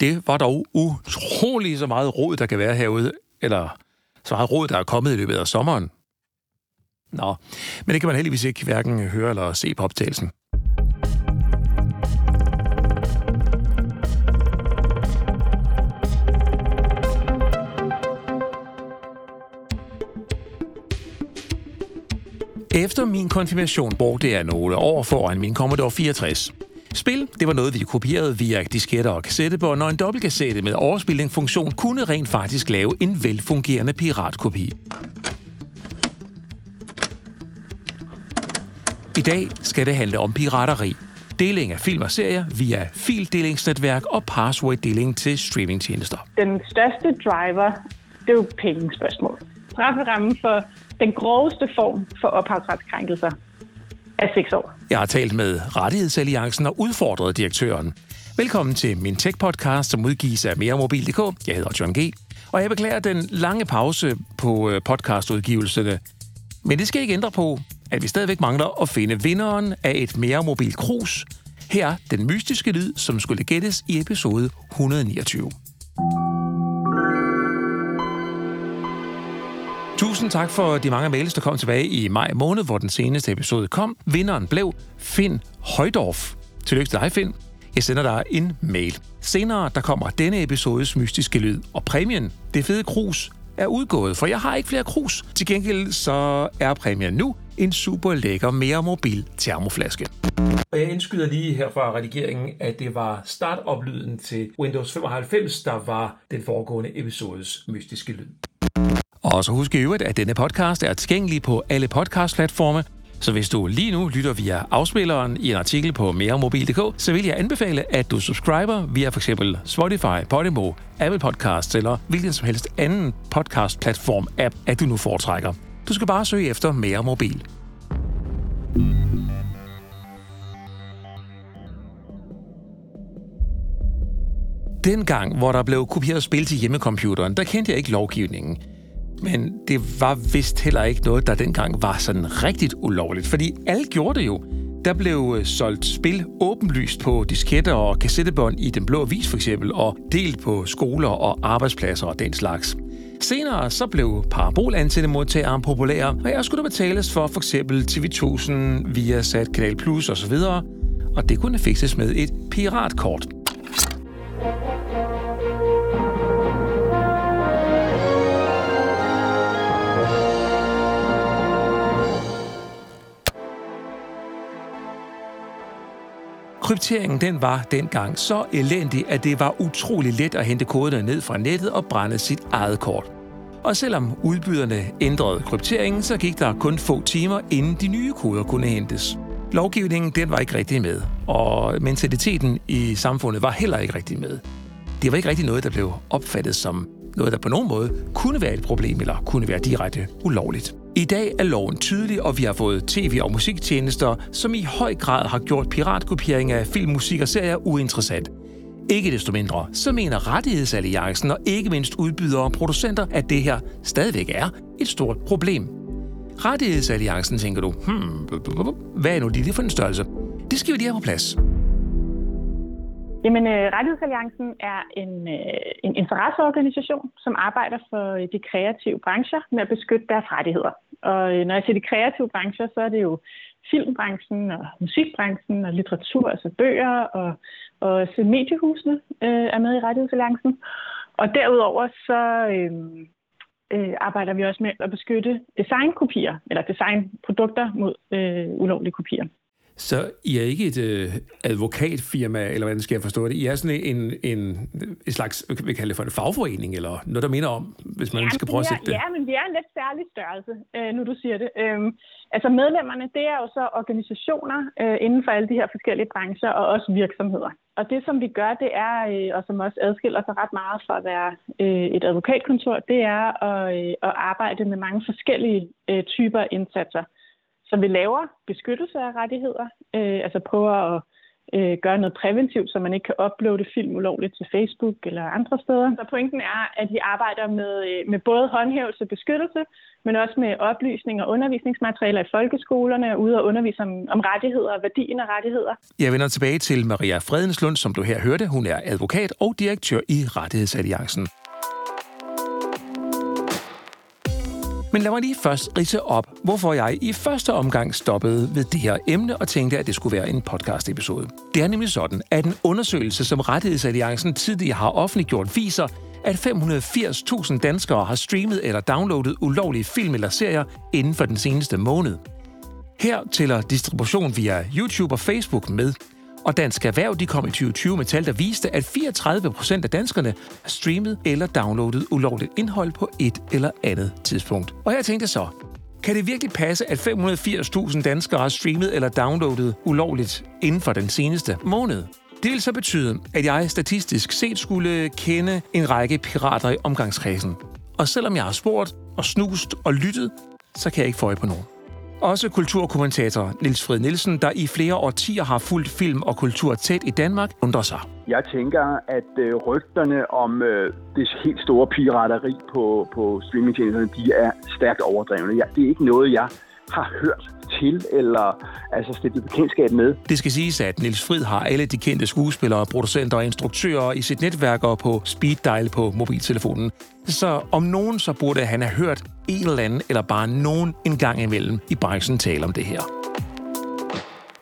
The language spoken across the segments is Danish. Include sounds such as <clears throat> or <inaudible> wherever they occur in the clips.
Det var dog utrolig så meget rod, der kan være herude, eller så meget rod, der er kommet i løbet af sommeren. Nå, men det kan man heldigvis ikke hverken høre eller se på optagelsen. Efter min konfirmation brugte jeg nogle år foran min Commodore 64. Spil, det var noget, vi kopierede via disketter og kassettebånd, og en dobbeltkassette med overspilningsfunktion kunne rent faktisk lave en velfungerende piratkopi. I dag skal det handle om pirateri. Deling af film og serier via fildelingsnetværk og password-deling til streamingtjenester. Den største driver, det er jo pengespørgsmål. Strafferammen for den groveste form for ophavsretskrænkelser er 6 år. Jeg har talt med Rettighedsalliancen og udfordret direktøren. Velkommen til min tech-podcast, som udgives af meremobil.dk. Jeg hedder John G. Og jeg beklager den lange pause på øh, podcastudgivelserne. Men det skal ikke ændre på, at vi stadigvæk mangler at finde vinderen af et mere mobil krus. Her den mystiske lyd, som skulle gættes i episode 129. Tusind tak for de mange mails, der kom tilbage i maj måned, hvor den seneste episode kom. Vinderen blev Finn Højdorf. Tillykke til dig, Finn. Jeg sender dig en mail. Senere der kommer denne episodes mystiske lyd, og præmien, det fede krus, er udgået, for jeg har ikke flere krus. Til gengæld så er præmien nu en super lækker, mere mobil termoflaske. Og jeg indskyder lige her fra redigeringen, at det var startoplyden til Windows 95, der var den foregående episodes mystiske lyd. Og så husk i øvrigt, at denne podcast er tilgængelig på alle podcastplatforme, så hvis du lige nu lytter via afspilleren i en artikel på meremobil.dk, så vil jeg anbefale, at du subscriber via f.eks. Spotify, Podimo, Apple Podcasts eller hvilken som helst anden podcast-platform-app, at du nu foretrækker. Du skal bare søge efter Mere Mobil. Dengang, hvor der blev kopieret spil til hjemmecomputeren, der kendte jeg ikke lovgivningen. Men det var vist heller ikke noget, der dengang var sådan rigtigt ulovligt, fordi alle gjorde det jo. Der blev øh, solgt spil åbenlyst på disketter og kassettebånd i Den Blå Avis for eksempel, og delt på skoler og arbejdspladser og den slags. Senere så blev parabolantennemodtageren populære, og jeg skulle der betales for for eksempel TV1000, Viasat, Kanal Plus osv., og det kunne fikses med et piratkort. Krypteringen den var dengang så elendig, at det var utrolig let at hente koderne ned fra nettet og brænde sit eget kort. Og selvom udbyderne ændrede krypteringen, så gik der kun få timer, inden de nye koder kunne hentes. Lovgivningen den var ikke rigtig med, og mentaliteten i samfundet var heller ikke rigtig med. Det var ikke rigtig noget, der blev opfattet som noget, der på nogen måde kunne være et problem eller kunne være direkte ulovligt. I dag er loven tydelig, og vi har fået tv- og musiktjenester, som i høj grad har gjort piratkopiering af film, musik og serier uinteressant. Ikke desto mindre, så mener Rettighedsalliancen og ikke mindst udbydere og producenter, at det her stadigvæk er et stort problem. Rettighedsalliancen, tænker du, hmm, hvad er nu det for en størrelse? Det skal vi lige have på plads. Jamen, øh, Rettighedsalliancen er en, øh, en interesseorganisation, som arbejder for øh, de kreative brancher med at beskytte deres rettigheder. Og når jeg siger de kreative brancher, så er det jo filmbranchen og musikbranchen og litteratur, altså bøger og, og så mediehusene øh, er med i Rettighedsalliancen. Og derudover så øh, øh, arbejder vi også med at beskytte designkopier, eller designprodukter mod øh, ulovlige kopier. Så I er ikke et øh, advokatfirma, eller hvordan skal jeg forstå det? I er sådan en, en, en slags, vi kalde det for en fagforening, eller noget, der minder om, hvis man ja, skal prøve at sætte det? Ja, men vi er en lidt særlig størrelse, øh, nu du siger det. Øhm, altså medlemmerne, det er jo så organisationer øh, inden for alle de her forskellige brancher, og også virksomheder. Og det, som vi gør, det er, øh, og som også adskiller sig ret meget fra at være øh, et advokatkontor, det er at, øh, at arbejde med mange forskellige øh, typer indsatser. Så vi laver beskyttelse af rettigheder, øh, altså prøver at øh, gøre noget præventivt, så man ikke kan uploade film ulovligt til Facebook eller andre steder. Så pointen er, at vi arbejder med, øh, med både håndhævelse og beskyttelse, men også med oplysning og undervisningsmaterialer i folkeskolerne, og ude og undervise om, om rettigheder og værdien af rettigheder. Jeg vender tilbage til Maria Fredenslund, som du her hørte. Hun er advokat og direktør i Rettighedsalliancen. Men lad mig lige først rise op, hvorfor jeg i første omgang stoppede ved det her emne og tænkte, at det skulle være en podcast-episode. Det er nemlig sådan, at en undersøgelse, som Rettighedsalliancen tidligere har offentliggjort, viser, at 580.000 danskere har streamet eller downloadet ulovlige film eller serier inden for den seneste måned. Her tæller distribution via YouTube og Facebook med, og Dansk Erhverv de kom i 2020 med tal, der viste, at 34 procent af danskerne har streamet eller downloadet ulovligt indhold på et eller andet tidspunkt. Og her tænkte jeg så, kan det virkelig passe, at 580.000 danskere har streamet eller downloadet ulovligt inden for den seneste måned? Det vil så betyde, at jeg statistisk set skulle kende en række pirater i omgangskredsen. Og selvom jeg har spurgt og snust og lyttet, så kan jeg ikke få øje på nogen. Også kulturkommentator Nils Fred Nielsen, der i flere årtier har fulgt film og kultur tæt i Danmark, undrer sig. Jeg tænker, at øh, rygterne om øh, det helt store pirateri på, på streamingtjenesterne, de er stærkt overdrevne. Det er ikke noget, jeg har hørt til eller altså stiftet bekendtskab med. Det skal siges, at Nils Frid har alle de kendte skuespillere, producenter og instruktører i sit netværk og på speed dial på mobiltelefonen. Så om nogen, så burde han have hørt en eller anden, eller bare nogen en gang imellem i branchen tale om det her.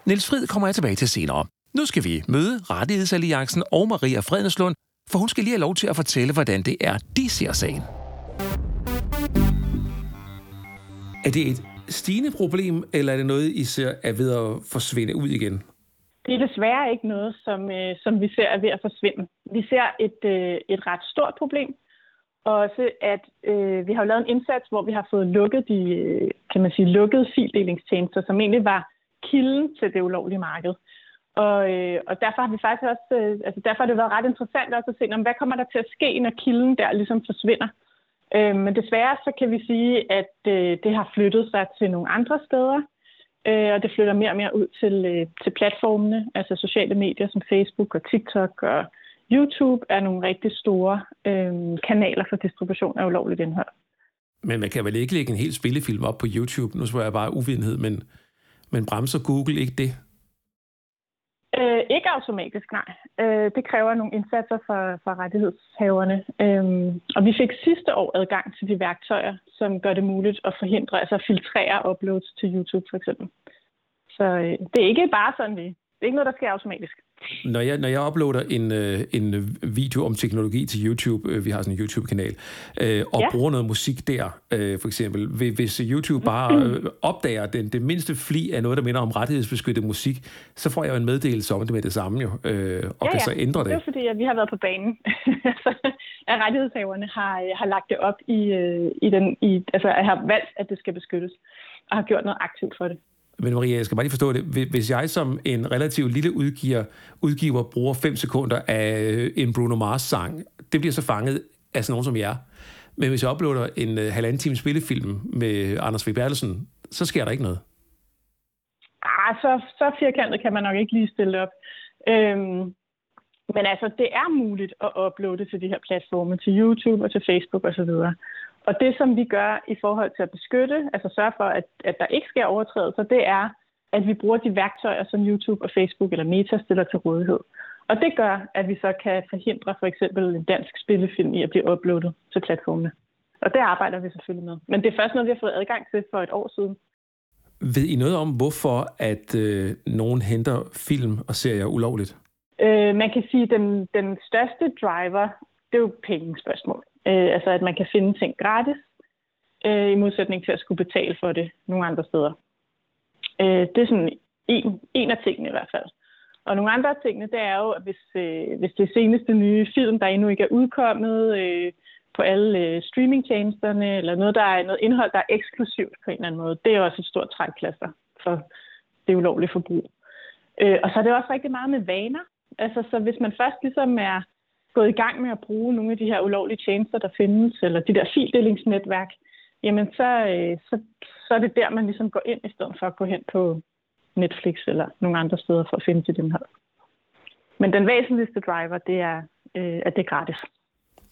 Niels Frid kommer jeg tilbage til senere. Nu skal vi møde Rettighedsalliancen og Maria Fredenslund, for hun skal lige have lov til at fortælle, hvordan det er, de ser sagen. Er det et stigende problem, eller er det noget, I ser er ved at forsvinde ud igen? Det er desværre ikke noget, som, øh, som vi ser er ved at forsvinde. Vi ser et, øh, et ret stort problem, og også at øh, vi har lavet en indsats, hvor vi har fået lukket de, øh, kan man sige, lukkede fildelingstjenester, som egentlig var kilden til det ulovlige marked. Og, øh, og derfor har vi faktisk også, øh, altså derfor har det været ret interessant også at se, om, hvad kommer der til at ske, når kilden der ligesom forsvinder. Øh, men desværre så kan vi sige, at øh, det har flyttet sig til nogle andre steder, øh, og det flytter mere og mere ud til, øh, til platformene, altså sociale medier som Facebook og TikTok og YouTube er nogle rigtig store øh, kanaler for distribution af ulovligt indhold. Men man kan vel ikke lægge en hel spillefilm op på YouTube? Nu spørger jeg bare uvidenhed, men, men bremser Google ikke det? Øh, ikke automatisk, nej. Øh, det kræver nogle indsatser fra, fra rettighedshaverne. Øh, og vi fik sidste år adgang til de værktøjer, som gør det muligt at forhindre, altså filtrere uploads til YouTube for eksempel. Så øh, det er ikke bare sådan, vi. Det er ikke noget, der sker automatisk. Når jeg, når jeg uploader en, øh, en video om teknologi til YouTube, øh, vi har sådan en YouTube-kanal, øh, og ja. bruger noget musik der, øh, for eksempel, hvis YouTube bare øh, opdager den, det mindste fli af noget, der minder om rettighedsbeskyttet musik, så får jeg jo en meddelelse om det med det samme jo, øh, og ja, kan ja. så ændre det. Det er fordi, at vi har været på banen. <laughs> at rettighedshaverne har, har lagt det op i, i den, i, altså har valgt, at det skal beskyttes, og har gjort noget aktivt for det. Men Maria, jeg skal bare lige forstå det. Hvis jeg som en relativt lille udgiver, udgiver bruger 5 sekunder af øh, en Bruno Mars-sang, det bliver så fanget af sådan nogen som jer. Men hvis jeg uploader en uh, halvanden time spillefilm med Anders V. Bertelsen, så sker der ikke noget. Ah, så, så firkantet kan man nok ikke lige stille op. Øhm, men altså, det er muligt at uploade til de her platforme, til YouTube og til Facebook osv. Og det, som vi gør i forhold til at beskytte, altså sørge for, at, at der ikke sker overtrædelser, det er, at vi bruger de værktøjer, som YouTube og Facebook eller Meta stiller til rådighed. Og det gør, at vi så kan forhindre for eksempel en dansk spillefilm i at blive uploadet til platformene. Og det arbejder vi selvfølgelig med. Men det er først noget, vi har fået adgang til for et år siden. Ved I noget om, hvorfor at øh, nogen henter film og serier ulovligt? Øh, man kan sige, at den, den største driver, det er jo pengespørgsmål. Øh, altså at man kan finde ting gratis, øh, i modsætning til at skulle betale for det nogle andre steder. Øh, det er sådan en, en af tingene i hvert fald. Og nogle andre af tingene, det er jo, at hvis, øh, hvis det seneste nye film, der endnu ikke er udkommet øh, på alle øh, streamingtjenesterne, eller noget, der er noget indhold, der er eksklusivt på en eller anden måde, det er også et stort trækplaster for det ulovlige forbrug. Øh, og så er det også rigtig meget med vaner. Altså, så hvis man først ligesom er gået i gang med at bruge nogle af de her ulovlige tjenester, der findes, eller de der fildelingsnetværk, jamen så, øh, så, så er det der, man ligesom går ind, i stedet for at gå hen på Netflix eller nogle andre steder for at finde til den her. men den væsentligste driver, det er, øh, at det er gratis.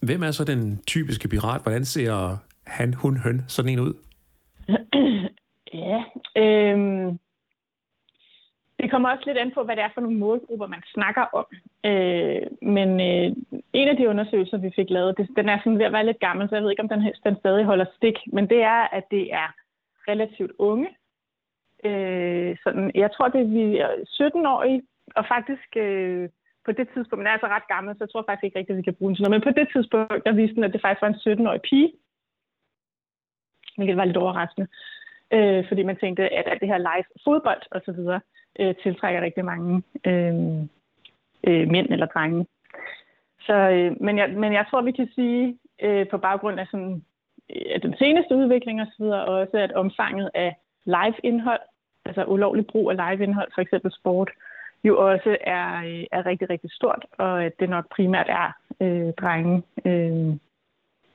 Hvem er så den typiske pirat? Hvordan ser han, hun, høn sådan en ud? <clears throat> ja, øh, det kommer også lidt an på, hvad det er for nogle målgrupper, man snakker om. Øh, men øh, en af de undersøgelser, vi fik lavet, det, den er sådan ved at være lidt gammel, så jeg ved ikke, om den, den stadig holder stik. Men det er, at det er relativt unge. Øh, sådan, jeg tror, det er vi 17-årige, og faktisk øh, på det tidspunkt, men er altså ret gammel, så jeg tror faktisk ikke rigtigt, at vi kan bruge den sådan noget. Men på det tidspunkt, der viste den, at det faktisk var en 17-årig pige, hvilket var lidt overraskende. Øh, fordi man tænkte, at, at det her live fodbold og så videre øh, tiltrækker rigtig mange øh, øh, mænd eller drenge. Så, øh, men, jeg, men jeg tror, vi kan sige øh, på baggrund af sådan, af den seneste udvikling og så også at omfanget af live-indhold, altså ulovlig brug af live-indhold, for eksempel sport, jo også er, øh, er rigtig, rigtig stort, og at det nok primært er øh, drenge, øh,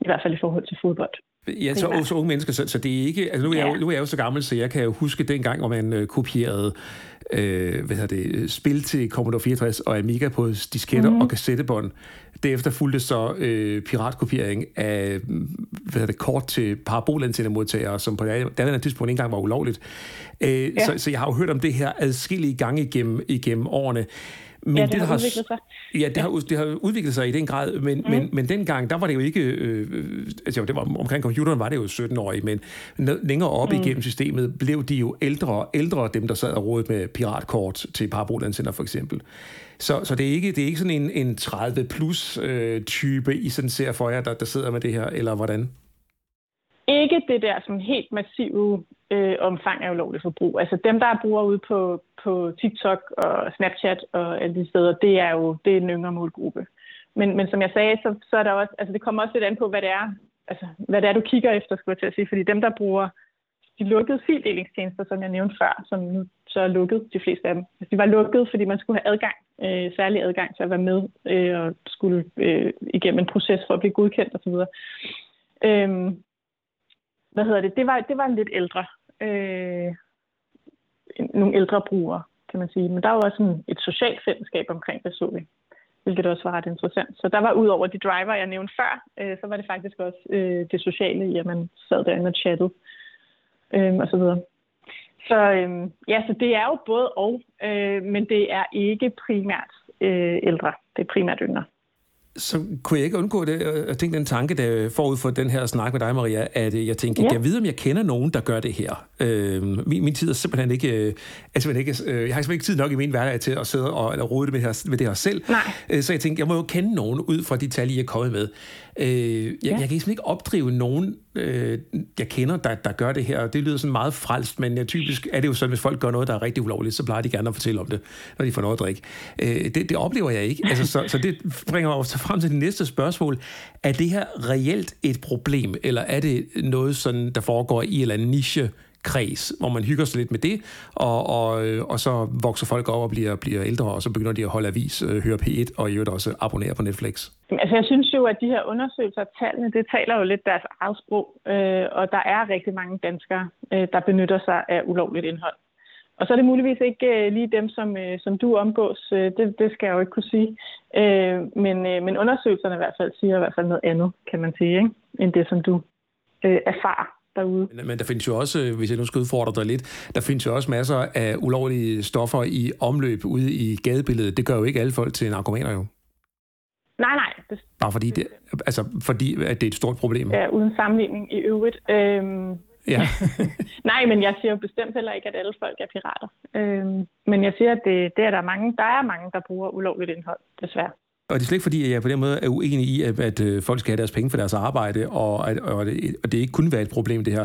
i hvert fald i forhold til fodbold. Ja, så, så unge mennesker, så, så det er ikke... Altså nu, er jeg, nu er jeg jo så gammel, så jeg kan jo huske dengang, hvor man øh, kopierede øh, hvad hedder det, spil til Commodore 64 og Amiga på disketter mm-hmm. og kassettebånd. Derefter fulgte så øh, piratkopiering af hvad hedder det, kort til parabolantennemodtagere, som på andet tidspunkt ikke engang var ulovligt. Øh, ja. så, så jeg har jo hørt om det her adskillige gange igennem, igennem årene. Men ja, det, det har, udviklet sig. Ja, det har, det har udviklet sig i den grad, men, mm. men, men dengang, der var det jo ikke, øh, altså det var, omkring computeren var det jo 17-årige, men længere op mm. igennem systemet blev de jo ældre og ældre, dem der sad og rådede med piratkort til parabolantenner for eksempel. Så, så det, er ikke, det er ikke sådan en, en 30-plus øh, type, I sådan ser for jer, der, der sidder med det her, eller hvordan? Ikke det der sådan helt massive øh, omfang af ulovligt forbrug. Altså dem, der bruger ude på, på TikTok og Snapchat og alle de steder, det er jo det er en yngre målgruppe. Men, men som jeg sagde, så, så er der også, altså det kommer også lidt an på, hvad det er, altså, hvad det er, du kigger efter, skulle jeg til at sige. Fordi dem, der bruger de lukkede fildelingstjenester, som jeg nævnte før, som nu så er lukket, de fleste af dem. Altså, de var lukket, fordi man skulle have adgang, øh, særlig adgang til at være med øh, og skulle øh, igennem en proces for at blive godkendt osv. Øhm, hvad hedder det? Det var, det var en lidt ældre øh, nogle ældre brugere, kan man sige. Men der var også sådan et socialt fællesskab omkring det, så vi, hvilket også var ret interessant. Så der var ud over de driver, jeg nævnte før, øh, så var det faktisk også øh, det sociale i, at man sad derinde og chattede øh, og så videre. Så øh, ja, så det er jo både og, øh, men det er ikke primært øh, ældre. Det er primært yngre så kunne jeg ikke undgå det. Jeg tænkte den tanke, der forud for den her snak med dig, Maria, at jeg tænkte, ja. jeg ved, om jeg kender nogen, der gør det her. Øh, min, min tid er simpelthen ikke... Øh, er simpelthen ikke øh, jeg har simpelthen ikke tid nok i min hverdag til at sidde og eller rode det med, her, med det her selv. Nej. Øh, så jeg tænkte, jeg må jo kende nogen ud fra de tal, I er kommet med. Øh, jeg, ja. jeg kan simpelthen ikke opdrive nogen, øh, jeg kender, der, der gør det her. Det lyder sådan meget frelst, men ja, typisk er det jo sådan, hvis folk gør noget, der er rigtig ulovligt, så plejer de gerne at fortælle om det, når de får noget at drikke. Øh, det, det oplever jeg ikke. Altså, så, så det bringer mig frem til det næste spørgsmål. Er det her reelt et problem, eller er det noget, sådan, der foregår i en eller anden niche kreds, hvor man hygger sig lidt med det, og, og, øh, og så vokser folk op og bliver, bliver ældre, og så begynder de at holde avis, øh, høre P1 og i øvrigt også abonnere på Netflix. Altså jeg synes jo, at de her undersøgelser af tallene, det taler jo lidt deres eget sprog, øh, og der er rigtig mange danskere, øh, der benytter sig af ulovligt indhold. Og så er det muligvis ikke øh, lige dem, som, øh, som du omgås. Øh, det, det skal jeg jo ikke kunne sige. Øh, men, øh, men undersøgelserne i hvert fald siger i hvert fald noget andet, kan man sige, ikke? end det, som du øh, erfarer derude. Men, men der findes jo også, hvis jeg nu skal udfordre dig lidt, der findes jo også masser af ulovlige stoffer i omløb ude i gadebilledet. Det gør jo ikke alle folk til narkomaner jo. Nej, nej. Det, Bare fordi det, altså fordi at det er et stort problem. Ja, uden sammenligning i øvrigt. Øhm, Ja. <laughs> nej, men jeg siger jo bestemt heller ikke, at alle folk er pirater. Øhm, men jeg siger, at det, det er der mange, der er mange, der bruger ulovligt indhold, desværre. Og det er slet ikke fordi, at jeg på den måde er uenig i, at, at øh, folk skal have deres penge for deres arbejde, og, at, og, det, og det ikke kun være et problem, det her.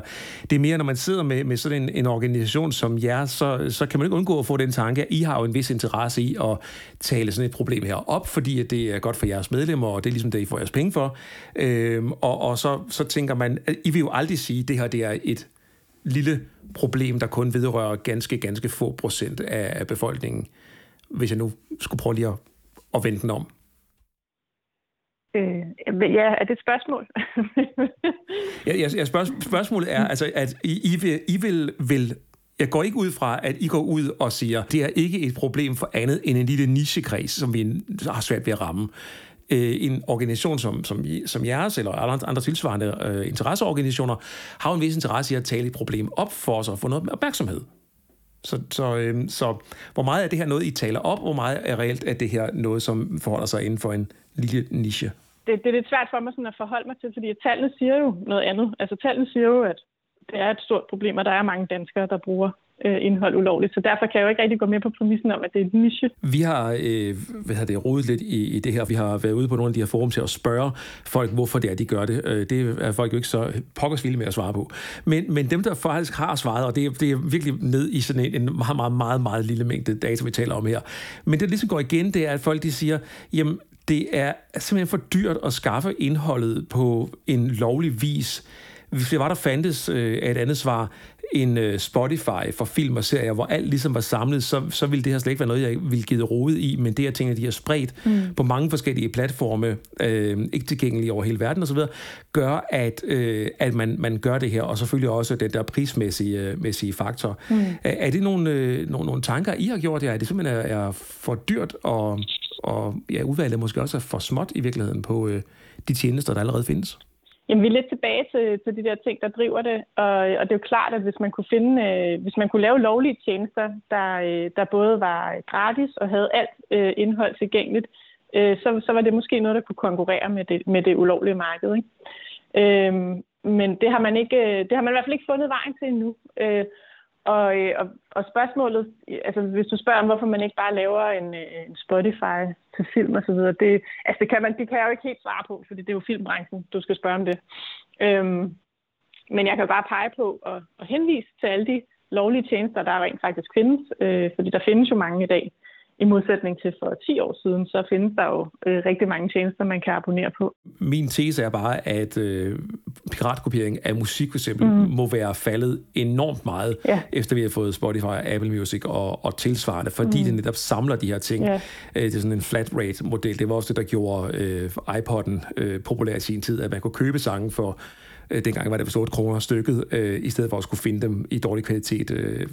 Det er mere, når man sidder med, med sådan en, en organisation som jer, så, så kan man ikke undgå at få den tanke, at I har jo en vis interesse i at tale sådan et problem her op, fordi at det er godt for jeres medlemmer, og det er ligesom det, I får jeres penge for. Øhm, og og så, så tænker man, at I vil jo aldrig sige, at det her det er et lille problem, der kun vedrører ganske, ganske få procent af befolkningen. Hvis jeg nu skulle prøve lige at, at vende den om. Øh, ja, er det et spørgsmål? <laughs> ja, ja, ja spørg, spørgsmålet er, altså, at I, I, vil, I vil, vil Jeg går ikke ud fra, at I går ud og siger, det er ikke et problem for andet end en lille nichekreds, som vi har svært ved at ramme. Øh, en organisation som, som, som jeres, eller andre tilsvarende øh, interesseorganisationer, har en vis interesse i at tale et problem op for os og få noget opmærksomhed. Så, så, øh, så hvor meget er det her noget, I taler op, hvor meget er reelt at det her noget, som forholder sig inden for en lille niche? Det, det er lidt svært for mig sådan at forholde mig til, fordi tallene siger jo noget andet. Altså tallene siger jo, at det er et stort problem, og der er mange danskere, der bruger øh, indhold ulovligt. Så derfor kan jeg jo ikke rigtig gå med på præmissen om, at det er et niche. Vi har øh, hvad har det, rodet lidt i, i det her. Vi har været ude på nogle af de her forum til at spørge folk, hvorfor det er, de gør det. Øh, det er folk jo ikke så pokkers med at svare på. Men, men dem, der faktisk har svaret, og det er, det er virkelig ned i sådan en, en meget, meget, meget, meget lille mængde data, vi taler om her. Men det, der ligesom går igen, det er, at folk de siger, jamen, det er simpelthen for dyrt at skaffe indholdet på en lovlig vis hvis det var, der fandtes øh, et andet svar, en øh, Spotify for film og serier, hvor alt ligesom var samlet, så, så ville det her slet ikke være noget, jeg ville give rodet i, men det, at tingene de har spredt mm. på mange forskellige platforme, øh, ikke tilgængelige over hele verden osv., gør, at, øh, at man, man gør det her, og selvfølgelig også den der prismæssige øh, mæssige faktor. Mm. Er, er det nogle, øh, nogle, nogle tanker, I har gjort jer? Er det simpelthen er, er for dyrt, og, og ja, udvalget måske også er for småt i virkeligheden på øh, de tjenester, der allerede findes? Jamen, vi er lidt tilbage til, til de der ting, der driver det, og, og det er jo klart, at hvis man kunne finde, øh, hvis man kunne lave lovlige tjenester, der, øh, der både var gratis og havde alt øh, indhold tilgængeligt, øh, så, så var det måske noget, der kunne konkurrere med det, med det ulovlige marked. Ikke? Øh, men det har man ikke, øh, det har man i hvert fald ikke fundet vejen til endnu. Øh, og, øh, og, og spørgsmålet, altså hvis du spørger om, hvorfor man ikke bare laver en, øh, en Spotify til film og så videre, det, altså det kan, man, det kan jeg jo ikke helt svare på, fordi det er jo filmbranchen, du skal spørge om det. Øhm, men jeg kan bare pege på og, og henvise til alle de lovlige tjenester, der rent faktisk findes, øh, fordi der findes jo mange i dag. I modsætning til for 10 år siden, så findes der jo øh, rigtig mange tjenester, man kan abonnere på. Min tese er bare, at øh, piratkopiering af musik for eksempel mm. må være faldet enormt meget, ja. efter vi har fået Spotify, Apple Music og, og tilsvarende, fordi mm. det netop samler de her ting. Ja. Øh, det er sådan en flat rate model. Det var også det, der gjorde øh, iPod'en øh, populær i sin tid, at man kunne købe sange for Øh, dengang var det for 8 kroner stykket, øh, i stedet for at skulle finde dem i dårlig kvalitet øh,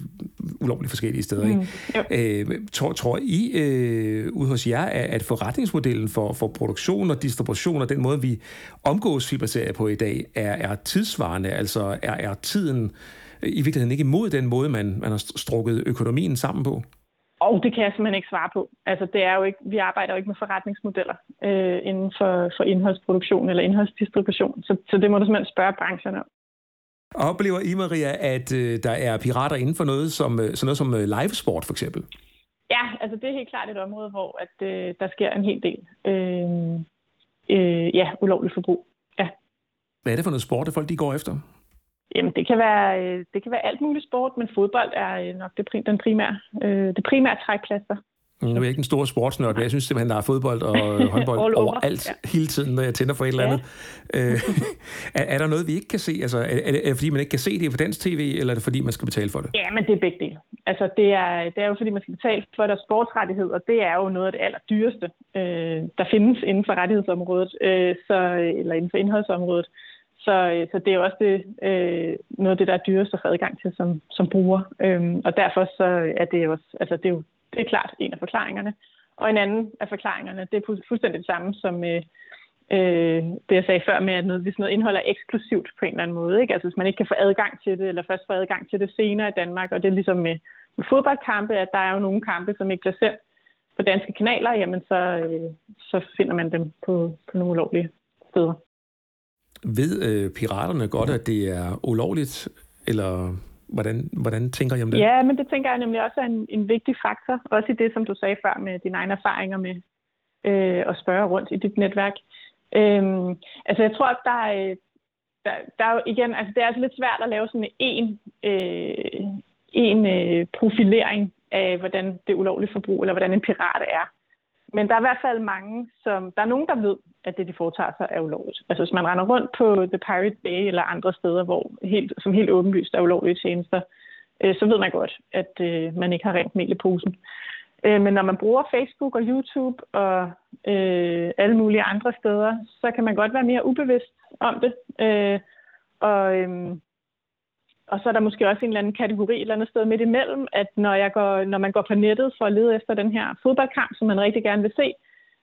ulovligt forskellige steder. Mm. Ikke? Øh, tror, tror I øh, ud hos jer, at forretningsmodellen for, for produktion og distribution og den måde, vi omgås fiberserier på i dag, er, er tidsvarende? Altså er, er tiden i virkeligheden ikke imod den måde, man, man har strukket økonomien sammen på? Og det kan jeg simpelthen ikke svare på. Altså, det er jo ikke, vi arbejder jo ikke med forretningsmodeller øh, inden for, for indholdsproduktion eller indholdsdistribution, så, så det må du simpelthen spørge brancherne om. Oplever I, Maria, at øh, der er pirater inden for noget som, øh, sådan noget som øh, livesport, for eksempel? Ja, altså det er helt klart et område, hvor at, øh, der sker en hel del øh, øh, ja, ulovlig forbrug. Ja. Hvad er det for noget sport, at folk de går efter? Jamen, det kan være, øh, det kan være alt muligt sport, men fodbold er øh, nok det, den primære, øh, det primære trækplaster. Nu er jeg ikke en stor sportsnørd, men jeg synes simpelthen, der er fodbold og <laughs> håndbold over. overalt ja. hele tiden, når jeg tænder for et eller andet. Ja. <laughs> er, er der noget, vi ikke kan se? Altså, er, er, det, er det fordi, man ikke kan se det på dansk tv, eller er det fordi, man skal betale for det? Ja, men det er begge dele. Altså, det er, det er jo fordi, man skal betale for deres sportsrettighed, og det er jo noget af det allerdyreste, øh, der findes inden for rettighedsområdet, øh, så, eller inden for indholdsområdet. Så, øh, så det er også det, øh, noget af det, der er dyrest at få adgang til som, som bruger. Øhm, og derfor så er det også, altså det er jo det er klart en af forklaringerne. Og en anden af forklaringerne, det er fuldstændig det samme som øh, øh, det, jeg sagde før med, at noget, hvis noget indhold er eksklusivt på en eller anden måde. Ikke? Altså hvis man ikke kan få adgang til det, eller først få adgang til det senere i Danmark. Og det er ligesom med, med fodboldkampe, at der er jo nogle kampe, som ikke bliver sendt på danske kanaler, jamen så, øh, så finder man dem på, på nogle ulovlige steder. Ved øh, piraterne godt, at det er ulovligt, eller hvordan, hvordan tænker I om det? Ja, men det tænker jeg nemlig også er en, en vigtig faktor, også i det, som du sagde før med dine egne erfaringer med øh, at spørge rundt i dit netværk. Øhm, altså jeg tror, at der er, der, der er jo igen, altså det er altså lidt svært at lave sådan en, øh, en øh, profilering af, hvordan det ulovlige forbrug, eller hvordan en pirat er. Men der er i hvert fald mange, som... Der er nogen, der ved, at det, de foretager sig, er ulovligt. Altså hvis man render rundt på The Pirate Bay eller andre steder, hvor helt, som helt åbenlyst er ulovlige tjenester, øh, så ved man godt, at øh, man ikke har rent mel i posen. Øh, men når man bruger Facebook og YouTube og øh, alle mulige andre steder, så kan man godt være mere ubevidst om det. Øh, og, øh, og så er der måske også en eller anden kategori et eller andet sted midt imellem, at når, jeg går, når man går på nettet for at lede efter den her fodboldkamp, som man rigtig gerne vil se,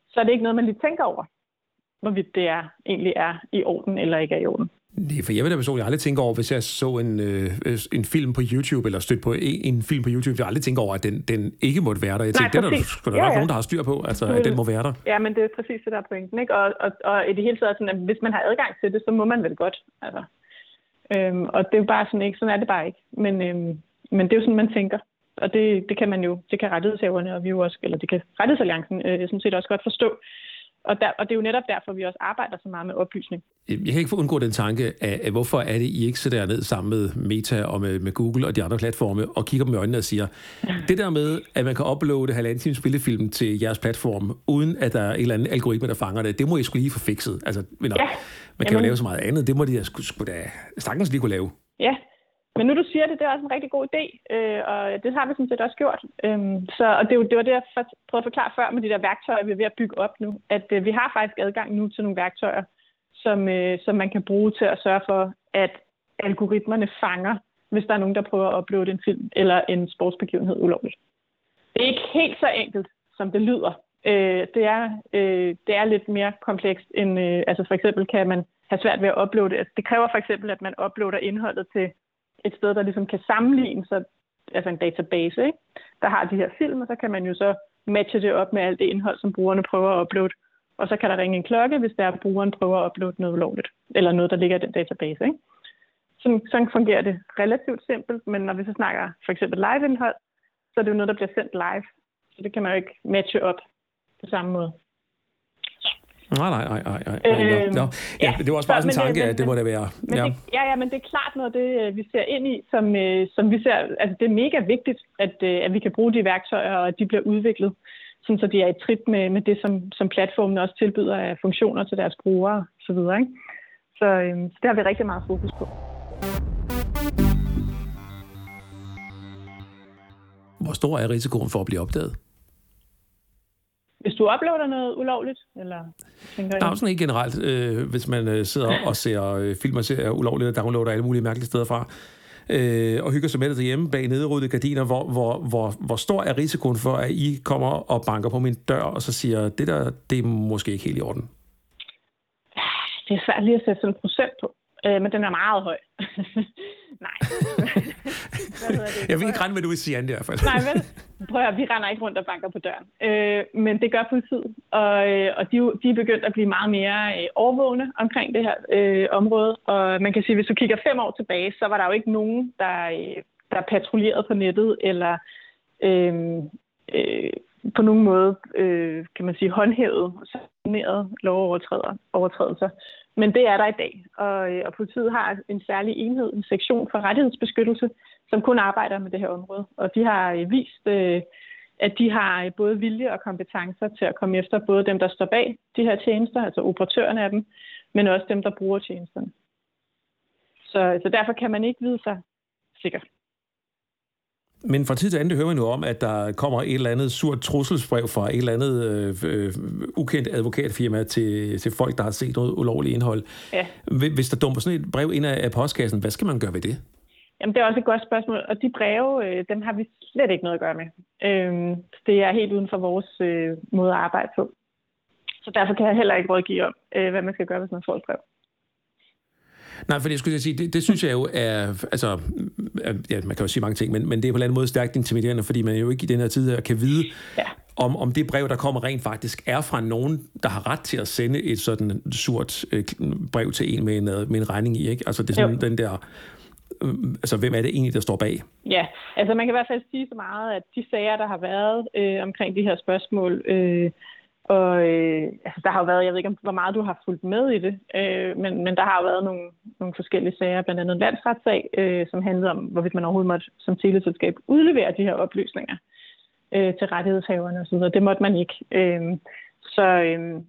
så er det ikke noget, man lige tænker over, hvorvidt det er, egentlig er i orden eller ikke er i orden. Nej, for jeg vil da personligt aldrig tænke over, hvis jeg så en, øh, en film på YouTube, eller stødt på en, en film på YouTube, jeg aldrig tænke over, at den, den ikke måtte være der. Jeg tænkte, Nej, det er der da ja, nok ja. nogen, der har styr på, altså, at den må være der. Ja, men det er præcis det, der er pointen. Ikke? Og, og, og i det hele taget, sådan, at hvis man har adgang til det, så må man vel godt. Altså. Øhm, og det er jo bare sådan ikke, sådan er det bare ikke. Men, øhm, men det er jo sådan, man tænker. Og det, det kan man jo, det kan rettighedshaverne, og vi jo også, eller det kan rettighedsalliancen øh, sådan set også godt forstå. Og, der, og det er jo netop derfor, vi også arbejder så meget med oplysning. Jeg kan ikke få undgå den tanke, af, at hvorfor er det, I ikke sidder ned sammen med Meta og med, med Google og de andre platforme og kigger dem i øjnene og siger, <laughs> det der med, at man kan uploade halvanden times spillefilm til jeres platform, uden at der er en eller anden algoritme, der fanger det, det må I skulle lige få fikset. Altså, men, ja. Man kan Jamen, jo lave så meget andet, det må de da skulle da sagtens lige kunne lave. Men nu du siger det, det er også en rigtig god idé, øh, og det har vi sådan set også gjort. Øhm, så, og det, det var det, jeg prøvede at forklare før med de der værktøjer, vi er ved at bygge op nu. At øh, vi har faktisk adgang nu til nogle værktøjer, som, øh, som man kan bruge til at sørge for, at algoritmerne fanger, hvis der er nogen, der prøver at uploade en film eller en sportsbegivenhed ulovligt. Det er ikke helt så enkelt, som det lyder. Øh, det, er, øh, det er lidt mere komplekst end, øh, altså for eksempel kan man have svært ved at uploade. Altså det kræver for eksempel, at man uploader indholdet til et sted, der ligesom kan sammenligne sig, altså en database, ikke? der har de her film, og så kan man jo så matche det op med alt det indhold, som brugerne prøver at uploade. Og så kan der ringe en klokke, hvis der er, at brugeren prøver at uploade noget ulovligt, eller noget, der ligger i den database. Ikke? Sådan, sådan fungerer det relativt simpelt, men når vi så snakker for eksempel live-indhold, så er det jo noget, der bliver sendt live. Så det kan man jo ikke matche op på samme måde. Nej, nej, nej, nej. nej. Øh, no. ja, det var også bare sådan en tanke, men, at det må det være. Men ja. Det, ja, ja, men det er klart noget det, øh, vi ser ind i, som, øh, som vi ser, altså det er mega vigtigt, at, øh, at vi kan bruge de værktøjer, og at de bliver udviklet, sådan så de er i trit med, med det, som, som platformen også tilbyder af funktioner til deres brugere osv. Så, ikke? så, øh, så det har vi rigtig meget fokus på. Hvor stor er risikoen for at blive opdaget? Hvis du uploader noget ulovligt? Eller, tænker Nej, sådan ikke generelt. Øh, hvis man øh, sidder og ser øh, film og serier ulovligt og downloader alle mulige mærkelige steder fra, øh, og hygger sig med det derhjemme bag nederrydede gardiner, hvor, hvor, hvor, hvor stor er risikoen for, at I kommer og banker på min dør, og så siger, det der, det er måske ikke helt i orden? Det er svært lige at sætte sådan en procent på, øh, men den er meget høj. <laughs> Nej. <laughs> jeg vil ikke regne med, at du vil sige andet i hvert fald. Nej, vel? Prøv at vi render ikke rundt og banker på døren. Øh, men det gør politiet, og, øh, og de, de er begyndt at blive meget mere øh, overvågne omkring det her øh, område. Og man kan sige, at hvis du kigger fem år tilbage, så var der jo ikke nogen, der, øh, der patruljerede på nettet, eller øh, øh, på nogen måde, øh, kan man sige, håndhævet sanktioneret lovovertrædelser. Men det er der i dag, og, øh, og politiet har en særlig enhed, en sektion for rettighedsbeskyttelse, som kun arbejder med det her område. Og de har øh, vist, øh, at de har øh, både vilje og kompetencer til at komme efter både dem, der står bag de her tjenester, altså operatørerne af dem, men også dem, der bruger tjenesterne. Så, så derfor kan man ikke vide sig sikkert. Men fra tid til anden hører man jo om, at der kommer et eller andet surt trusselsbrev fra et eller andet øh, øh, ukendt advokatfirma til, til folk, der har set noget ulovligt indhold. Ja. Hvis der dumper sådan et brev ind af postkassen, hvad skal man gøre ved det? Jamen, det er også et godt spørgsmål, og de breve, øh, dem har vi slet ikke noget at gøre med. Øh, det er helt uden for vores øh, måde at arbejde på. Så derfor kan jeg heller ikke rådgive om, øh, hvad man skal gøre, hvis man får et brev. Nej, for det skulle jeg sige, det, det synes jeg jo er, altså, ja, man kan jo sige mange ting, men, men det er på en eller anden måde stærkt intimiderende, fordi man jo ikke i den her tid her kan vide, ja. om, om det brev, der kommer rent faktisk, er fra nogen, der har ret til at sende et sådan surt øh, brev til en med en, med en regning i, ikke? Altså det er sådan jo. den der, øh, altså hvem er det egentlig, der står bag? Ja, altså man kan i hvert fald sige så meget, at de sager, der har været øh, omkring de her spørgsmål, øh, og øh, altså, der har jo været, jeg ved ikke, hvor meget du har fulgt med i det, øh, men, men der har jo været nogle, nogle forskellige sager, blandt andet en landsretssag, øh, som handlede om, hvorvidt man overhovedet måtte som teleselskab udlevere de her oplysninger øh, til rettighedshaverne osv. Det måtte man ikke. Øh, så øh,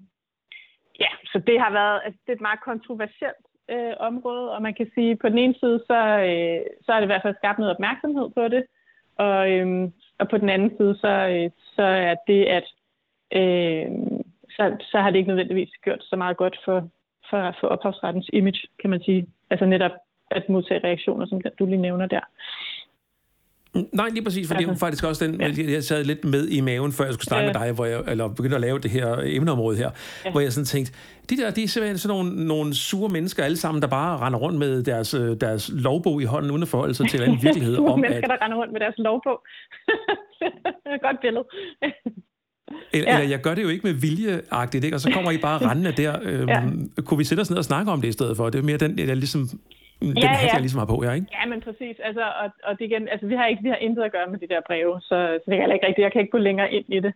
ja, så det har været altså, det er et meget kontroversielt øh, område, og man kan sige, på den ene side, så, øh, så er det i hvert fald skabt noget opmærksomhed på det, og, øh, og på den anden side, så, øh, så er det, at øh, så, så har det ikke nødvendigvis gjort så meget godt for, for, for ophavsrettens image, kan man sige. Altså netop at modtage reaktioner, som du lige nævner der. Nej, lige præcis, for altså, det er jo faktisk også den, ja. jeg sad lidt med i maven, før jeg skulle snakke ja. med dig, hvor jeg, eller begyndte at lave det her emneområde her, ja. hvor jeg sådan tænkte, de der, de er simpelthen sådan nogle, nogle sure mennesker alle sammen, der bare render rundt med deres, øh, deres lovbog i hånden, uden at forholde sig til en <laughs> virkelighed. sure om, mennesker, at... der render rundt med deres lovbog. <laughs> Godt billede. Eller, ja. eller jeg gør det jo ikke med viljeagtigt, ikke? og så kommer I bare <laughs> rendende der. Øhm, ja. Kunne vi sætte os ned og snakke om det i stedet for? Det er mere den, jeg ligesom den ja, hat, ja. jeg ligesom har på, ja, ikke? Ja, men præcis. Altså, og, og det igen, altså, vi har ikke vi har intet at gøre med de der breve, så, så det er ikke rigtigt. Jeg kan ikke gå længere ind i det.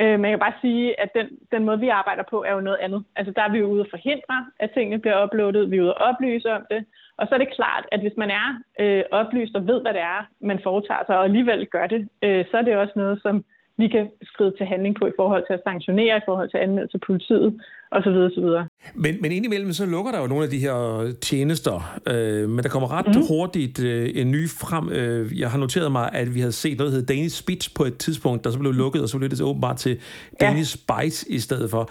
Øh, men jeg kan bare sige, at den, den måde, vi arbejder på, er jo noget andet. Altså, der er vi jo ude at forhindre, at tingene bliver uploadet. Vi er ude at oplyse om det. Og så er det klart, at hvis man er øh, oplyst og ved, hvad det er, man foretager sig, og alligevel gør det, øh, så er det også noget, som vi kan skride til handling på i forhold til at sanktionere, i forhold til at anmelde til politiet osv. osv. Men, men indimellem så lukker der jo nogle af de her tjenester, øh, men der kommer ret mm. hurtigt øh, en ny frem. Øh, jeg har noteret mig, at vi havde set noget, der hedder Danish Speech på et tidspunkt, der så blev lukket, og så blev det så åbenbart til Danish ja. Bites i stedet for.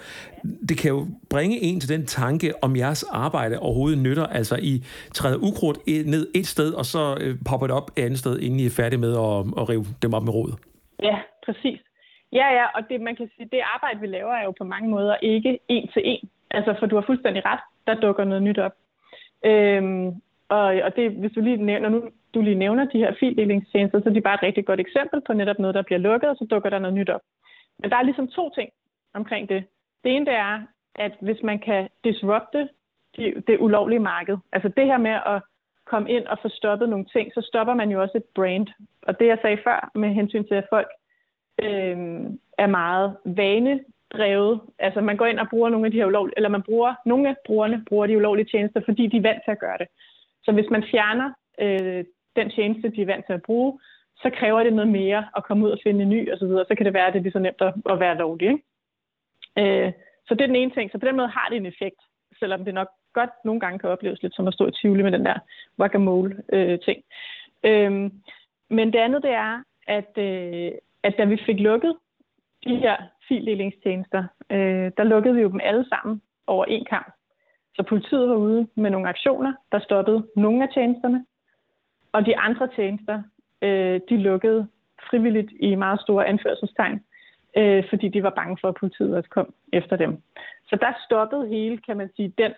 Det kan jo bringe en til den tanke, om jeres arbejde overhovedet nytter. Altså, I træder ukrudt ned et sted, og så øh, popper det op et andet sted, inden I er færdige med at, at rive dem op med rodet. Ja, præcis. Ja, ja, og det, man kan sige, det arbejde, vi laver, er jo på mange måder ikke en til en. Altså, for du har fuldstændig ret, der dukker noget nyt op. Øhm, og, og det, hvis du lige nævner, nu du lige nævner de her fildelingstjenester, så er de bare et rigtig godt eksempel på netop noget, der bliver lukket, og så dukker der noget nyt op. Men der er ligesom to ting omkring det. Det ene det er, at hvis man kan disrupte det, det ulovlige marked, altså det her med at komme ind og få stoppet nogle ting, så stopper man jo også et brand. Og det jeg sagde før med hensyn til, at folk øh, er meget vanedrevet. Altså man går ind og bruger nogle af de her ulovlige, eller man bruger, nogle af brugerne bruger de ulovlige tjenester, fordi de er vant til at gøre det. Så hvis man fjerner øh, den tjeneste, de er vant til at bruge, så kræver det noget mere at komme ud og finde en ny osv., så, videre. så kan det være, at det er lige så nemt at være lovlig. Ikke? Øh, så det er den ene ting. Så på den måde har det en effekt, selvom det nok godt nogle gange kan opleves lidt som at stå i tvivl med den der guacamole-ting. Øh, øh, men det andet, det er, at, øh, at da vi fik lukket de her fildelingstjenester, øh, der lukkede vi jo dem alle sammen over en kamp. Så politiet var ude med nogle aktioner, der stoppede nogle af tjenesterne, og de andre tjenester, øh, de lukkede frivilligt i meget store anførselstegn, øh, fordi de var bange for, at politiet også kom efter dem. Så der stoppede hele, kan man sige, den,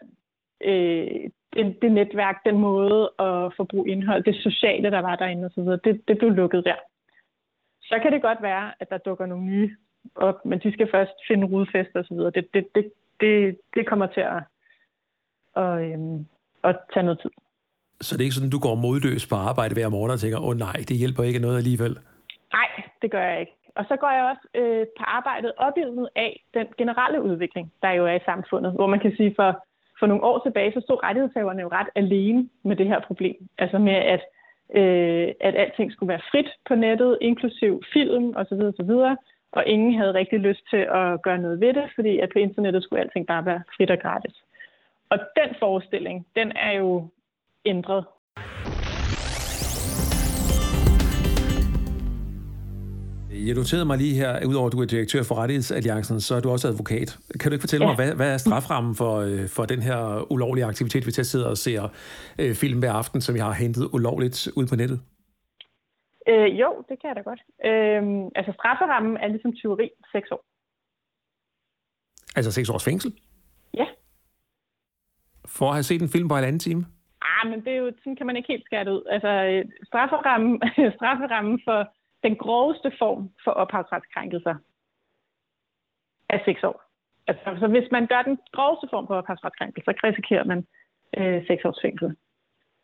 øh, det, det netværk, den måde at forbruge indhold, det sociale, der var derinde osv., det, det blev lukket der. Så kan det godt være, at der dukker nogle nye op, men de skal først finde rodfæst og så videre. Det, det, det, det, det kommer til at, at, øhm, at tage noget tid. Så det er ikke sådan, du går modløs på arbejde hver morgen og tænker, åh oh, nej, det hjælper ikke noget alligevel? Nej, det gør jeg ikke. Og så går jeg også øh, på arbejdet opildnet af den generelle udvikling, der jo er i samfundet, hvor man kan sige, for, for nogle år tilbage, så stod rettighedshaverne jo ret alene med det her problem. Altså med, at øh, at alting skulle være frit på nettet, inklusiv film osv. osv. Og ingen havde rigtig lyst til at gøre noget ved det, fordi at på internettet skulle alting bare være frit og gratis. Og den forestilling, den er jo ændret Jeg noterede mig lige her, udover at du er direktør for Rettighedsalliancen, så er du også advokat. Kan du ikke fortælle ja. mig, hvad, hvad er straframmen for, øh, for den her ulovlige aktivitet, hvis jeg sidder og ser øh, film hver aften, som jeg har hentet ulovligt ud på nettet? Øh, jo, det kan jeg da godt. Øh, altså strafferammen er ligesom tyveri 6 år. Altså 6 års fængsel? Ja. For at have set en film på en anden time? Ah, men det er jo, sådan kan man ikke helt skære det ud. Altså øh, strafferammen, <laughs> strafferammen for den groveste form for ophavsretskrænkelser er seks år. Altså, så hvis man gør den groveste form for ophavsretskrænkelser, så risikerer man øh, seks års fængsel.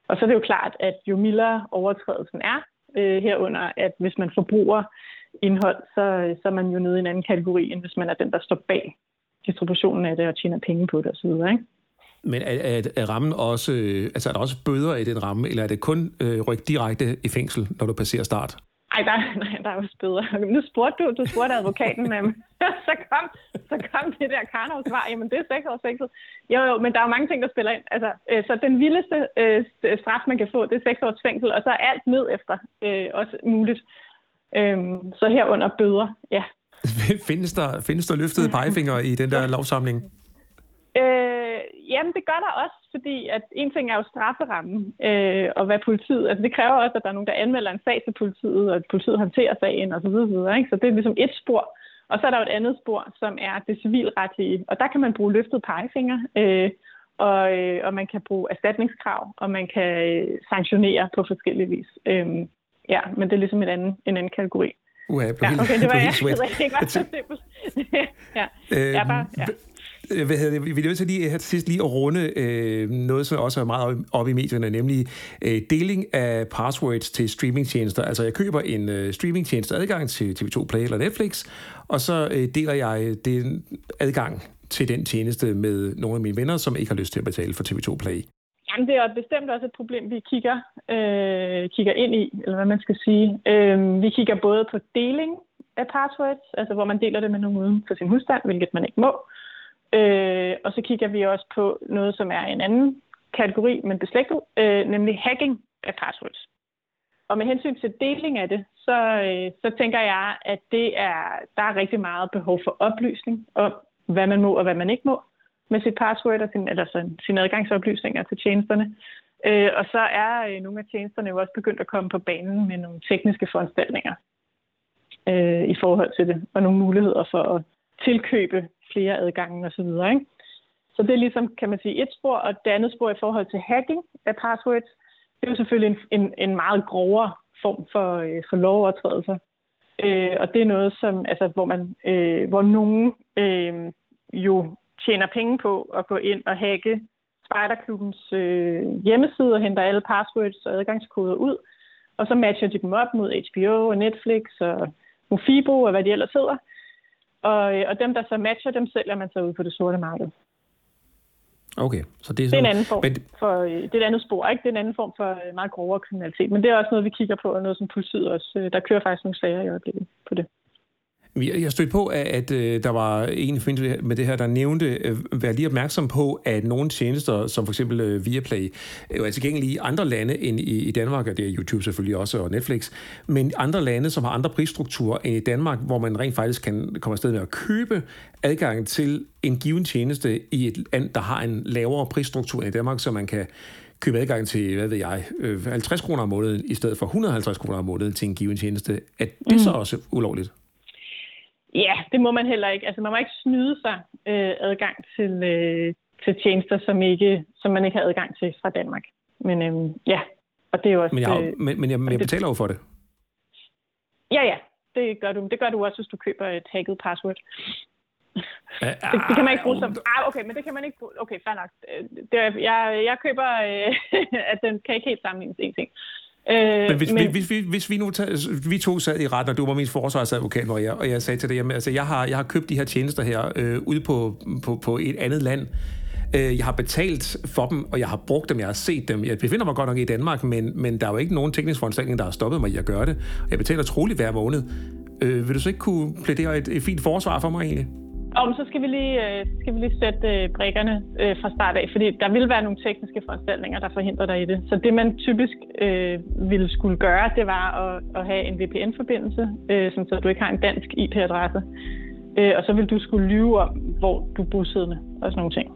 Og så er det jo klart, at jo mildere overtrædelsen er, øh, herunder at hvis man forbruger indhold, så, så er man jo nede i en anden kategori, end hvis man er den, der står bag distributionen af det og tjener penge på det osv. Ikke? Men er, er, er rammen også, øh, altså er der også bøder i den ramme, eller er det kun øh, ryk direkte i fængsel, når du passerer start? Ej, der, <laughs> nej, der er jo bedre. Nu spurgte du, du spurgte advokaten, <laughs> men <laughs> så kom, så kom det der Karnovs svar, jamen det er seks års fængsel. Jo, jo, men der er jo mange ting, der spiller ind. Altså, øh, så den vildeste øh, straf, man kan få, det er seks års fængsel, og så er alt ned efter øh, også muligt. Øh, så herunder bøder, ja. findes, der, findes der løftede pegefinger i den der lovsamling? Øh, jamen, det gør der også, fordi at en ting er jo strafferammen, øh, og hvad politiet... Altså, det kræver også, at der er nogen, der anmelder en sag til politiet, og at politiet håndterer sagen, osv. Så, videre, ikke? så det er ligesom et spor. Og så er der jo et andet spor, som er det civilretlige, og der kan man bruge løftet pegefinger, øh, og, øh, og man kan bruge erstatningskrav, og man kan øh, sanktionere på forskellige vis. Øh, ja, men det er ligesom en anden, en anden kategori. Uha, jeg blev ja, helt, okay, det var jeg, jeg. helt Det ikke var så simpelt. <laughs> ja, øh, jeg bare, ja. Øh, hvad hedder det? Vi er nødt til lige her til sidst lige at runde øh, noget, som også er meget op i medierne, nemlig øh, deling af passwords til streamingtjenester. Altså jeg køber en øh, streamingtjeneste adgang til TV2 Play eller Netflix, og så øh, deler jeg øh, den adgang til den tjeneste med nogle af mine venner, som ikke har lyst til at betale for TV2 Play. Jamen, det er bestemt også et problem, vi kigger, øh, kigger ind i, eller hvad man skal sige. Øh, vi kigger både på deling af passwords, altså hvor man deler det med nogen uden for sin husstand, hvilket man ikke må. Øh, og så kigger vi også på noget, som er en anden kategori, men beslægtet, øh, nemlig hacking af passwords. Og med hensyn til deling af det, så, øh, så tænker jeg, at det er, der er rigtig meget behov for oplysning om, hvad man må og hvad man ikke må med sit password og sin, eller sin, sine adgangsoplysninger til tjenesterne. Øh, og så er øh, nogle af tjenesterne jo også begyndt at komme på banen med nogle tekniske foranstaltninger øh, i forhold til det, og nogle muligheder for at tilkøbe flere adgange osv. Ikke? Så det er ligesom, kan man sige, et spor, og det andet spor i forhold til hacking af passwords, det er jo selvfølgelig en, en, en meget grovere form for, øh, for lovovertrædelser. Øh, og det er noget, som, altså, hvor, man, øh, hvor nogen øh, jo tjener penge på at gå ind og hacke Spejderklubbens øh, hjemmeside og henter alle passwords og adgangskoder ud. Og så matcher de dem op mod HBO og Netflix og Mofibo og hvad de ellers hedder. Og, øh, og dem, der så matcher, dem sælger man så ud på det sorte marked. Okay, så det er, sådan, det er en anden form men... for, øh, det er et andet spor, ikke? Det er en anden form for øh, meget grovere kriminalitet, men det er også noget, vi kigger på, og noget, som politiet også, der kører faktisk nogle sager i øjeblikket på det. Jeg stødte på, at der var en med det her, der nævnte, vær lige opmærksom på, at nogle tjenester, som for eksempel Viaplay, jo er tilgængelige i andre lande end i Danmark, og det er YouTube selvfølgelig også, og Netflix, men andre lande, som har andre prisstrukturer end i Danmark, hvor man rent faktisk kan komme afsted med at købe adgang til en given tjeneste i et land, der har en lavere prisstruktur end i Danmark, så man kan købe adgang til, hvad ved jeg, 50 kroner om måneden, i stedet for 150 kroner om måneden til en given tjeneste. Er det mm. så også ulovligt? Ja, det må man heller ikke. Altså, man må ikke snyde sig øh, adgang til, øh, til tjenester, som, ikke, som man ikke har adgang til fra Danmark. Men øh, ja, og det er jo også... Men jeg, øh, men, men jeg, men jeg betaler jo for det. Ja, ja, det gør du. Det gør du også, hvis du køber et hacket password. <laughs> det, det kan man ikke bruge som... Ah, okay, men det kan man ikke bruge... Okay, fair nok. Det, jeg, jeg køber, øh, <laughs> at den kan ikke helt sammenlignes en ting. Øh, men hvis, men hvis, hvis, hvis vi nu tager, vi to sad i retten, og du var min forsvarsadvokat, hvor jeg, og jeg sagde til dig, jamen, altså, jeg, har, jeg har købt de her tjenester her øh, ude på, på, på et andet land. Øh, jeg har betalt for dem, og jeg har brugt dem, jeg har set dem. Jeg befinder mig godt nok i Danmark, men, men der er jo ikke nogen teknisk foranstaltning, der har stoppet mig i at gøre det. Jeg betaler troligt hver måned. Øh, vil du så ikke kunne plædere et, et fint forsvar for mig egentlig? Om så skal vi lige, øh, skal vi lige sætte øh, brikkerne øh, fra start af, fordi der vil være nogle tekniske foranstaltninger, der forhindrer dig i det. Så det, man typisk øh, ville skulle gøre, det var at, at have en VPN-forbindelse, øh, så du ikke har en dansk IP-adresse. Øh, og så vil du skulle lyve om, hvor du er bosiddende og sådan nogle ting.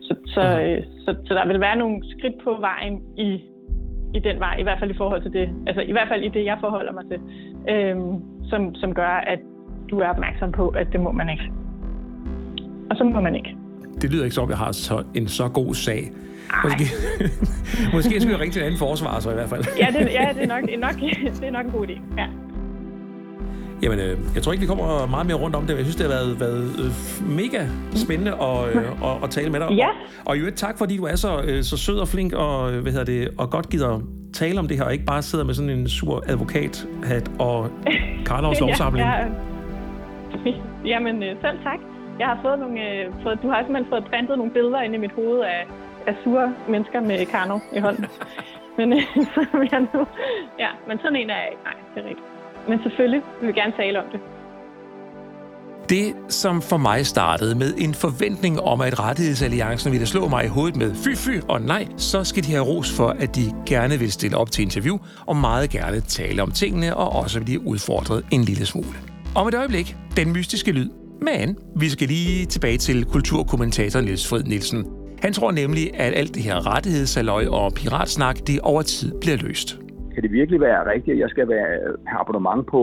Så, så, øh, så, så der vil være nogle skridt på vejen i, i den vej, i hvert fald i forhold til det, altså i hvert fald i det, jeg forholder mig til, øh, som, som gør, at du er opmærksom på, at det må man ikke. Og så må man ikke. Det lyder ikke som, jeg har så, en så god sag. Måske, <laughs> måske skulle jeg ringe til en anden forsvar, så i hvert fald. ja, det, ja det, er nok, nok, det er nok en god idé. Ja. Jamen, øh, jeg tror ikke, vi kommer meget mere rundt om det. Jeg synes, det har været, været øh, mega spændende at, øh, at, at tale med dig. Ja. Og, og i øvrigt tak, fordi du er så, øh, så sød og flink og, hvad hedder det, og godt gider tale om det her, og ikke bare sidder med sådan en sur advokathat og <laughs> Karlovs lovsamling. ja, ja. <laughs> Jamen, øh, selv tak. Jeg har fået nogle, øh, fået, du har simpelthen fået printet nogle billeder ind i mit hoved af, af sure mennesker med karno i hånden. <laughs> men øh, <laughs> så vil jeg nu... Ja, men sådan en er jeg ikke. Nej, det er rigtigt. Men selvfølgelig vil vi gerne tale om det. Det, som for mig startede med en forventning om, at rettighedsalliancen ville slå mig i hovedet med fy fy og nej, så skal de have ros for, at de gerne vil stille op til interview og meget gerne tale om tingene og også blive udfordret en lille smule. Om et øjeblik, den mystiske lyd. Men vi skal lige tilbage til kulturkommentator Niels Fred Nielsen. Han tror nemlig, at alt det her rettighedsaløj og piratsnak, det over tid bliver løst. Kan det virkelig være rigtigt, at jeg skal være, have abonnement på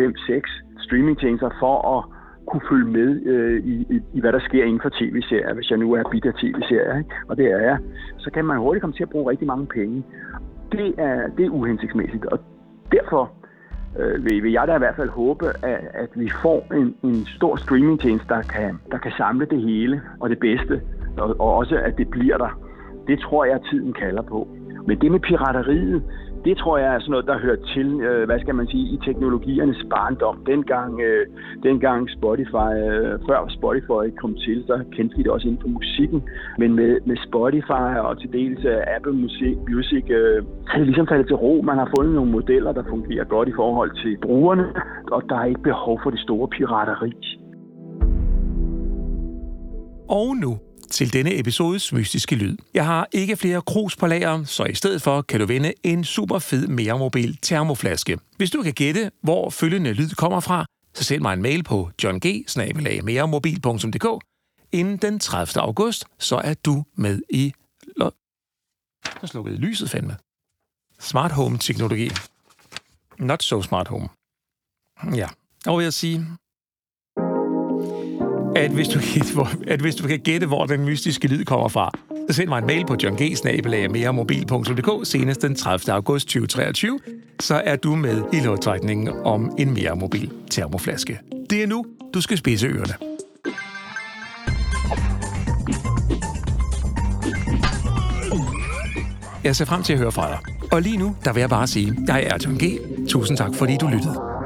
5-6 streamingtjenester for at kunne følge med øh, i, i, i, hvad der sker inden for tv-serier, hvis jeg nu er bit af tv-serier, ikke? og det er jeg, så kan man hurtigt komme til at bruge rigtig mange penge. Det er, det er uhensigtsmæssigt, og derfor øh, vil, vil jeg da i hvert fald håbe, at, at vi får en, en stor streamingtjeneste, der kan, der kan samle det hele og det bedste, og, og også at det bliver der. Det tror jeg, at tiden kalder på. Men det med pirateriet, det tror jeg er sådan noget, der hører til, øh, hvad skal man sige, i teknologiernes barndom. Dengang, øh, dengang Spotify, øh, før Spotify kom til, så kendte vi det også inden for musikken. Men med, med Spotify og til dels uh, Apple Music, Music øh, er det ligesom faldet til ro. Man har fundet nogle modeller, der fungerer godt i forhold til brugerne, og der er ikke behov for det store pirateri. Og nu til denne episodes mystiske lyd. Jeg har ikke flere krus på lager, så i stedet for kan du vinde en super fed mere mobil termoflaske. Hvis du kan gætte, hvor følgende lyd kommer fra, så send mig en mail på johng Inden den 30. august, så er du med i... Så slukkede lyset fandme. Smart home teknologi. Not so smart home. Ja, og vil jeg sige, at hvis, du, at hvis du kan gætte, hvor den mystiske lyd kommer fra, så send mig en mail på johng.mobil.dk senest den 30. august 2023, så er du med i lodtrækningen om en mere mobil termoflaske. Det er nu, du skal spise ørerne. Jeg ser frem til at høre fra dig. Og lige nu, der vil jeg bare sige, jeg er John G. Tusind tak, fordi du lyttede.